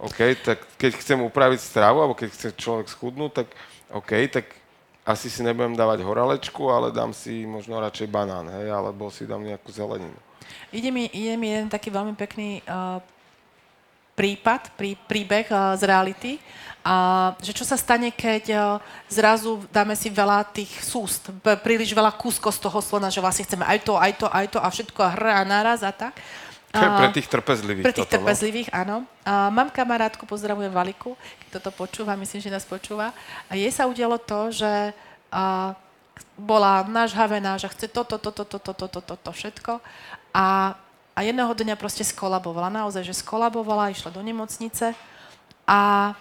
OK, tak keď chcem upraviť stravu, alebo keď chce človek schudnúť, tak OK, tak asi si nebudem dávať horalečku, ale dám si možno radšej banán, hej, alebo si dám nejakú zeleninu. Ide mi, ide mi jeden taký veľmi pekný uh, prípad, prí, príbeh uh, z reality, a že čo sa stane, keď uh, zrazu dáme si veľa tých súst, príliš veľa kúskov z toho slona, že vlastne chceme aj to, aj to, aj to a všetko a a naraz a tak. Pre, pre tých trpezlivých. Pre tých toto, no. trpezlivých, no? áno. A mám kamarátku, pozdravujem Valiku, keď toto počúva, myslím, že nás počúva. A jej sa udialo to, že a, bola nažhavená, že chce toto, toto, toto, toto, toto, toto všetko. A, a jedného dňa proste skolabovala, naozaj, že skolabovala, išla do nemocnice a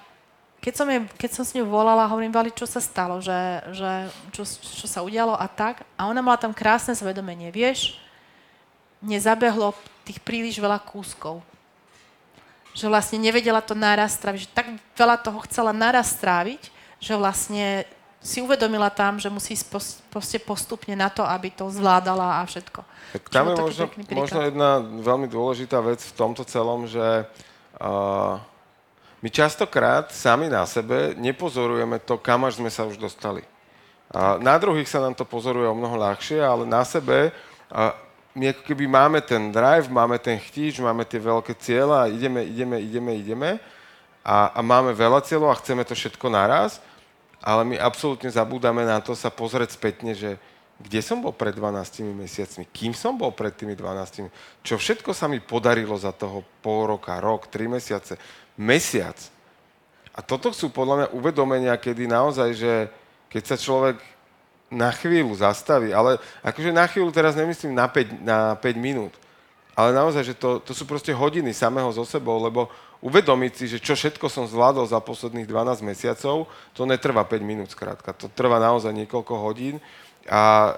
keď som, je, keď som s ňou volala, hovorím, Vali, čo sa stalo, že, že čo, čo sa udialo a tak. A ona mala tam krásne zvedomenie. Vieš, nezabehlo tých príliš veľa kúskov. Že vlastne nevedela to naraz stráviť, že tak veľa toho chcela naraz stráviť, že vlastne si uvedomila tam, že musí proste postupne na to, aby to zvládala a všetko. Tak tam je možno, možno jedna veľmi dôležitá vec v tomto celom, že uh, my častokrát sami na sebe nepozorujeme to, kam až sme sa už dostali. Uh, na druhých sa nám to pozoruje o mnoho ľahšie, ale na sebe uh, my ako keby máme ten drive, máme ten chtíč, máme tie veľké cieľa ideme, ideme, ideme, ideme a, a máme veľa cieľov a chceme to všetko naraz, ale my absolútne zabúdame na to sa pozrieť spätne, že kde som bol pred 12 mesiacmi, kým som bol pred tými 12, čo všetko sa mi podarilo za toho pol roka, rok, tri mesiace, mesiac. A toto sú podľa mňa uvedomenia, kedy naozaj, že keď sa človek na chvíľu zastaví, ale akože na chvíľu teraz nemyslím na 5, na 5 minút, ale naozaj, že to, to sú proste hodiny samého zo sebou, lebo uvedomiť si, že čo všetko som zvládol za posledných 12 mesiacov, to netrvá 5 minút skrátka, to trvá naozaj niekoľko hodín a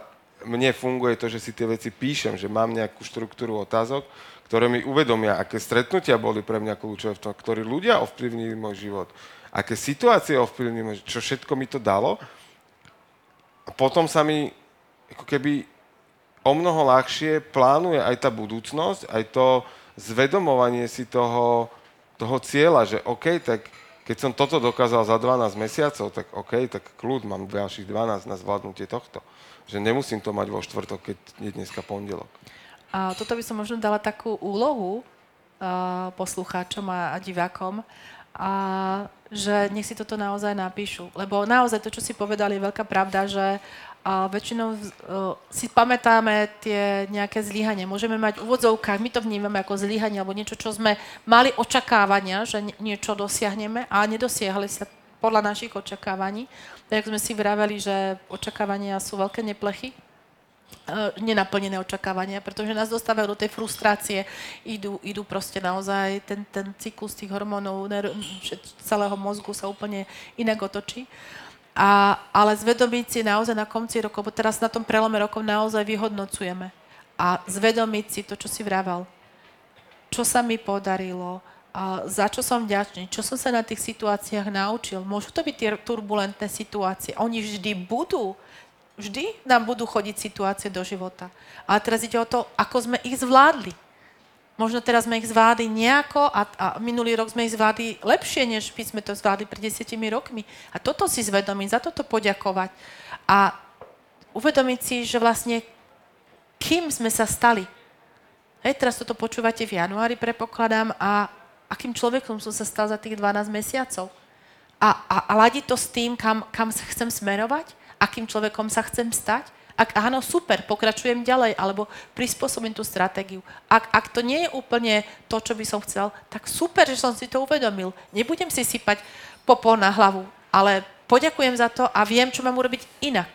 mne funguje to, že si tie veci píšem, že mám nejakú štruktúru otázok, ktoré mi uvedomia, aké stretnutia boli pre mňa kľúčové v tom, ktorí ľudia ovplyvnili môj život, aké situácie ovplyvnili môj čo všetko mi to dalo a potom sa mi ako keby o mnoho ľahšie plánuje aj tá budúcnosť, aj to zvedomovanie si toho, toho cieľa, že OK, tak keď som toto dokázal za 12 mesiacov, tak OK, tak kľud, mám ďalších 12 na zvládnutie tohto. Že nemusím to mať vo štvrtok, keď je dneska pondelok. A toto by som možno dala takú úlohu uh, poslucháčom a, a divákom, a že nech si toto naozaj napíšu. Lebo naozaj to, čo si povedali, je veľká pravda, že a väčšinou uh, si pamätáme tie nejaké zlyhania. Môžeme mať v my to vnímame ako zlyhanie alebo niečo, čo sme mali očakávania, že niečo dosiahneme a nedosiahli sa podľa našich očakávaní. Tak sme si vraveli, že očakávania sú veľké neplechy, nenaplnené očakávania, pretože nás dostávajú do tej frustrácie, idú, idú proste naozaj, ten, ten cyklus tých hormónov celého mozgu sa úplne inak otočí. A, ale zvedomiť si naozaj na konci rokov, bo teraz na tom prelome rokov naozaj vyhodnocujeme. A zvedomiť si to, čo si vravel. Čo sa mi podarilo, a za čo som vďačný, čo som sa na tých situáciách naučil. Môžu to byť tie turbulentné situácie. Oni vždy budú. Vždy nám budú chodiť situácie do života. Ale teraz ide o to, ako sme ich zvládli. Možno teraz sme ich zvládli nejako a, a minulý rok sme ich zvládli lepšie, než by sme to zvládli pred desiatimi rokmi. A toto si zvedomiť, za toto poďakovať. A uvedomiť si, že vlastne kým sme sa stali. Hej, teraz toto počúvate v januári, prepokladám, a akým človekom som sa stal za tých 12 mesiacov. A, a, a ladí to s tým, kam, kam chcem smerovať, akým človekom sa chcem stať. Ak áno, super, pokračujem ďalej, alebo prispôsobím tú stratégiu. Ak, ak to nie je úplne to, čo by som chcel, tak super, že som si to uvedomil. Nebudem si sypať popo na hlavu, ale poďakujem za to a viem, čo mám urobiť inak.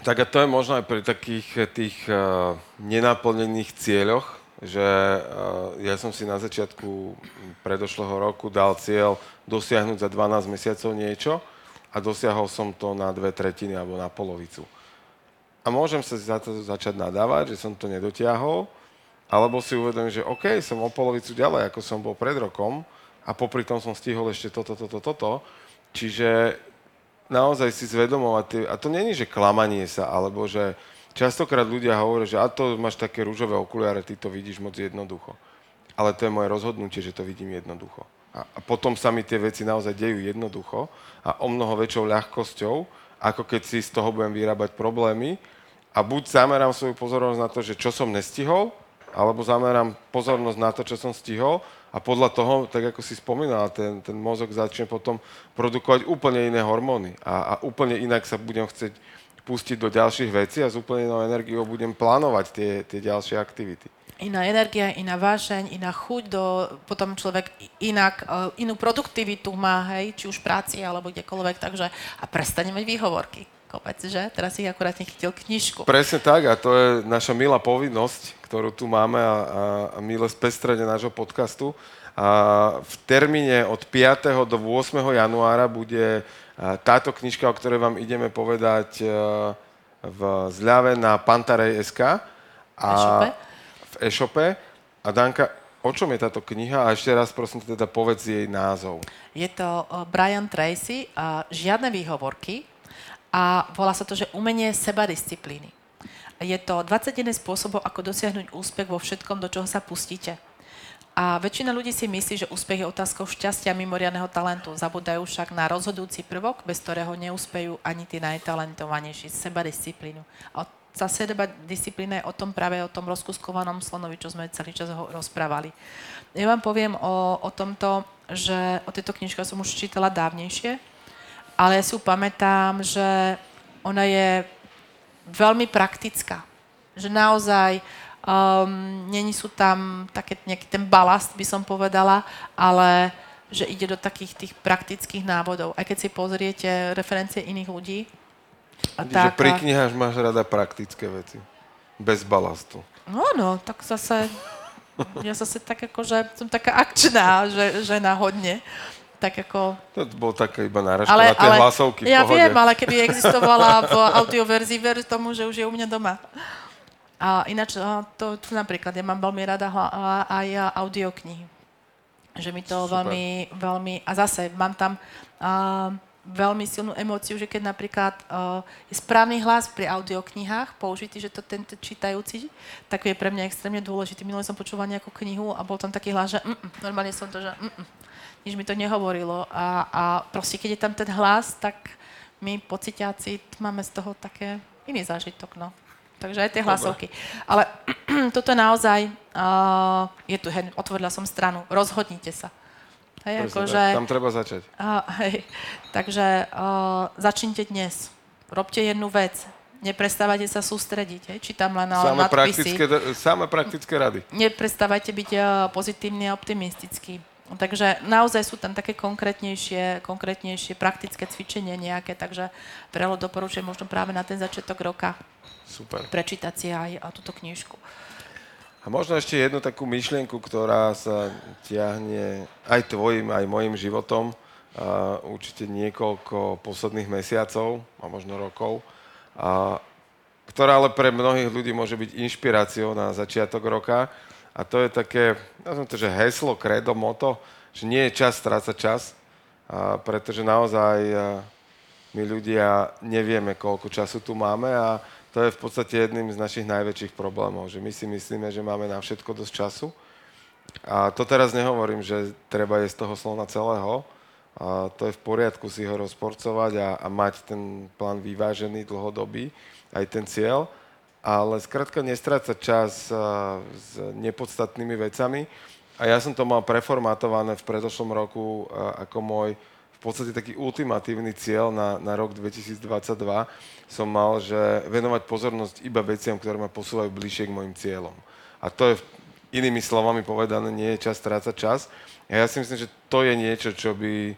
Tak a to je možno aj pri takých tých uh, nenaplnených cieľoch, že uh, ja som si na začiatku predošlého roku dal cieľ dosiahnuť za 12 mesiacov niečo a dosiahol som to na dve tretiny alebo na polovicu. A môžem sa za to začať nadávať, že som to nedotiahol, alebo si uvedomím, že OK, som o polovicu ďalej, ako som bol pred rokom a popri tom som stihol ešte toto, toto, toto. Čiže naozaj si zvedomovať, a to není, že klamanie sa, alebo že Častokrát ľudia hovoria, že a to máš také rúžové okuliare, ty to vidíš moc jednoducho. Ale to je moje rozhodnutie, že to vidím jednoducho. A, potom sa mi tie veci naozaj dejú jednoducho a o mnoho väčšou ľahkosťou, ako keď si z toho budem vyrábať problémy. A buď zamerám svoju pozornosť na to, že čo som nestihol, alebo zamerám pozornosť na to, čo som stihol. A podľa toho, tak ako si spomínal, ten, ten mozog začne potom produkovať úplne iné hormóny. A, a úplne inak sa budem chcieť pustiť do ďalších vecí a s úplne inou energiou budem plánovať tie, tie ďalšie aktivity. Iná energia, iná vášeň, iná chuť, do, potom človek inak, e, inú produktivitu má, hej, či už práci alebo kdekoľvek, takže a prestane mať výhovorky. Kopec, že? Teraz ich akurát nechytil knižku. Presne tak a to je naša milá povinnosť, ktorú tu máme a, a, a milé spestrenie nášho podcastu. A v termíne od 5. do 8. januára bude táto knižka, o ktorej vám ideme povedať e, v zľave na Pantarej.sk a e-shope. V e-shope. A Danka, o čom je táto kniha? A ešte raz prosím teda povedz jej názov. Je to Brian Tracy, a žiadne výhovorky a volá sa to, že umenie sebadisciplíny. Je to 21 spôsobov, ako dosiahnuť úspech vo všetkom, do čoho sa pustíte. A väčšina ľudí si myslí, že úspech je otázkou šťastia mimoriadného talentu. Zabudajú však na rozhodujúci prvok, bez ktorého neúspejú ani tí najtalentovanejší, seba disciplínu. A tá seba disciplína je o tom práve o tom rozkuskovanom slonovi, čo sme celý čas ho rozprávali. Ja vám poviem o, o tomto, že o tejto knižke som už čítala dávnejšie, ale ja si pamätám, že ona je veľmi praktická. Že naozaj Um, Není sú tam také nejaký ten balast, by som povedala, ale že ide do takých tých praktických návodov. Aj keď si pozriete referencie iných ľudí. A tak, že pri knihách máš rada praktické veci. Bez balastu. No, no, tak zase... Ja zase tak ako, že som taká akčná, že, že náhodne. Tak ako... To bol také iba náražka ale, na tie ale, hlasovky. Ja viem, ale keby (laughs) existovala v audioverzii, ver tomu, že už je u mňa doma. A ináč, to, to napríklad, ja mám veľmi rada aj audioknihy. Že mi to Super. veľmi, veľmi... A zase, mám tam uh, veľmi silnú emóciu, že keď napríklad uh, je správny hlas pri audioknihách použitý, že to ten čítajúci, tak je pre mňa extrémne dôležitý. Minule som počúvala nejakú knihu a bol tam taký hlas, že mm, normálne som to, že mm, nič mi to nehovorilo. A, a proste, keď je tam ten hlas, tak my pocitiaci máme z toho také iný zážitok. No. Takže aj tie hlasovky. Ale (clears throat) toto naozaj, uh, je tu, hej, otvorila som stranu, rozhodnite sa. Hej, ako, že, tam treba začať. Uh, hej, takže uh, začnite dnes. Robte jednu vec. Neprestávajte sa sústrediť. Hej. Čítam len na samé praktické, samé praktické rady. Neprestávajte byť uh, pozitívny a optimistický. Takže naozaj sú tam také konkrétnejšie, konkrétnejšie praktické cvičenie nejaké, takže vrelo doporučujem možno práve na ten začiatok roka Super. prečítať si aj a túto knižku. A možno ešte jednu takú myšlienku, ktorá sa tiahne aj tvojim, aj mojim životom, a určite niekoľko posledných mesiacov a možno rokov, a, ktorá ale pre mnohých ľudí môže byť inšpiráciou na začiatok roka. A to je také, nazvem to, že heslo, kredo, moto, že nie je čas strácať čas, a pretože naozaj a, my ľudia nevieme, koľko času tu máme a to je v podstate jedným z našich najväčších problémov, že my si myslíme, že máme na všetko dosť času. A to teraz nehovorím, že treba jesť toho slona celého, a to je v poriadku si ho rozporcovať a, a mať ten plán vyvážený, dlhodobý, aj ten cieľ, ale skrátka nestrácať čas s nepodstatnými vecami. A ja som to mal preformatované v predošlom roku ako môj podstate taký ultimatívny cieľ na, na rok 2022 som mal, že venovať pozornosť iba veciam, ktoré ma posúvajú bližšie k mojim cieľom. A to je inými slovami povedané, nie je čas strácať čas. A ja si myslím, že to je niečo, čo by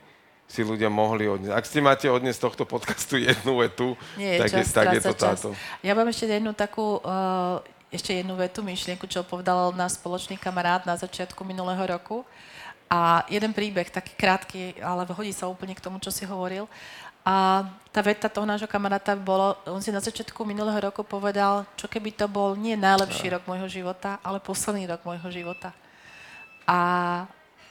si ľudia mohli odniesť. Ak ste máte odniesť z tohto podcastu jednu vetu, Nie, tak, je, tak je to čas. táto. Ja mám ešte jednu takú, uh, ešte jednu vetu, myšlienku, čo povedal náš spoločný kamarát na začiatku minulého roku. A jeden príbeh, taký krátky, ale hodí sa úplne k tomu, čo si hovoril. A tá veta toho nášho kamaráta bolo, on si na začiatku minulého roku povedal, čo keby to bol nie najlepší no. rok môjho života, ale posledný rok môjho života. A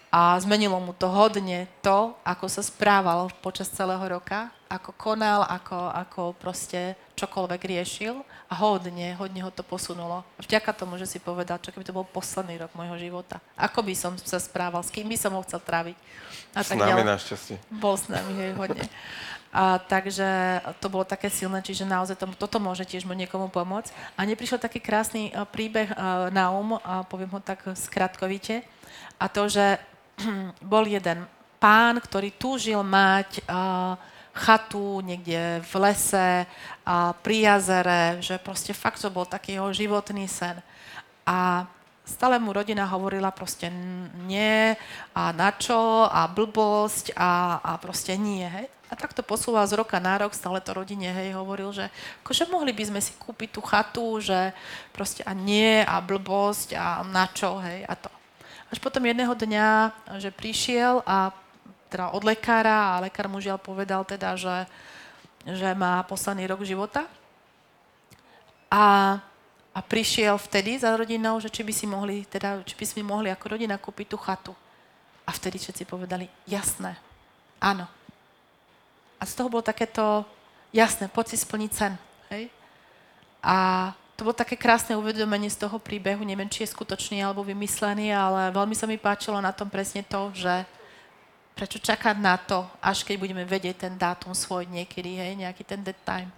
a zmenilo mu to hodne to, ako sa správal počas celého roka, ako konal, ako, ako proste čokoľvek riešil a hodne, hodne ho to posunulo. Vďaka tomu, že si povedal, čo keby to bol posledný rok môjho života. Ako by som sa správal, s kým by som ho chcel tráviť. A s tak nami našťastie. Bol s nami, hej, hodne. A, takže to bolo také silné, čiže naozaj to, toto môže tiež mu niekomu pomôcť. A neprišiel taký krásny príbeh na um, a poviem ho tak skratkovite, a to, že (clears throat) bol jeden pán, ktorý túžil mať uh, chatu niekde v lese, uh, pri jazere, že proste fakt to bol taký jeho životný sen. A stále mu rodina hovorila proste nie a na čo a blbosť a, a proste nie. Hej? A tak to posúval z roka na rok, stále to rodine hej, hovoril, že akože mohli by sme si kúpiť tú chatu, že proste a nie a blbosť a na hej, a to. Až potom jedného dňa, že prišiel a teda od lekára a lekár mu žiaľ povedal teda, že, že má posledný rok života. A, a prišiel vtedy za rodinou, že či by si mohli, teda, či by si mohli ako rodina kúpiť tú chatu. A vtedy všetci povedali, jasné, áno. A z toho bolo takéto, jasné, poď si splniť sen. Hej? A to bolo také krásne uvedomenie z toho príbehu, neviem, či je skutočný alebo vymyslený, ale veľmi sa mi páčilo na tom presne to, že prečo čakať na to, až keď budeme vedieť ten dátum svoj niekedy, hej, nejaký ten dead time.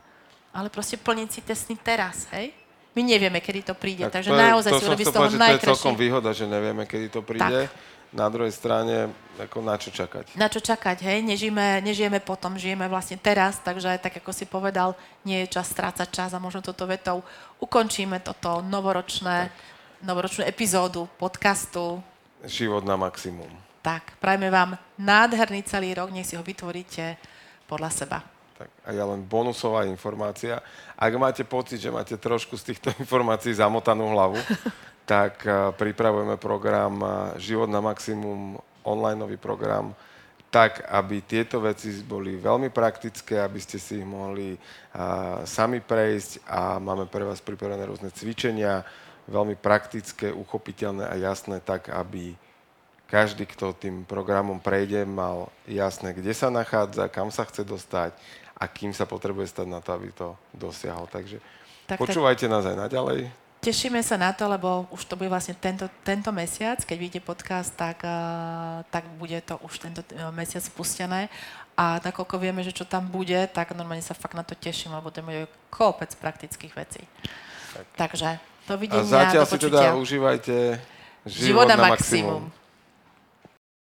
Ale proste plniť si tie sny teraz, hej? My nevieme, kedy to príde, tak takže to je, naozaj to si urobí z toho najkrajšie. To je celkom výhoda, že nevieme, kedy to príde. Tak na druhej strane, ako na čo čakať? Na čo čakať, hej? Nežijeme, nežijeme potom, žijeme vlastne teraz, takže tak ako si povedal, nie je čas strácať čas a možno toto vetou ukončíme toto novoročné, tak. novoročnú epizódu podcastu. Život na maximum. Tak, prajme vám nádherný celý rok, nech si ho vytvoríte podľa seba. Tak, a ja len bonusová informácia. Ak máte pocit, že máte trošku z týchto (laughs) informácií zamotanú hlavu, (laughs) tak eh, pripravujeme program eh, Život na maximum, online program, tak, aby tieto veci boli veľmi praktické, aby ste si ich mohli uh, sami prejsť a máme pre vás pripravené rôzne cvičenia, veľmi praktické, uchopiteľné a jasné, tak, aby každý, kto tým programom prejde, mal jasné, kde sa nachádza, kam sa chce dostať a kým sa potrebuje stať na to, aby to dosiahol. Takže tak, počúvajte tak... nás aj naďalej. Tešíme sa na to, lebo už to bude vlastne tento, tento mesiac, keď vyjde podcast, tak, uh, tak bude to už tento uh, mesiac spustené. A nakoľko vieme, že čo tam bude, tak normálne sa fakt na to teším, lebo to bude kopec praktických vecí. Tak. Takže dovidenia, A zatiaľ si teda užívajte život, život na, na maximum. maximum.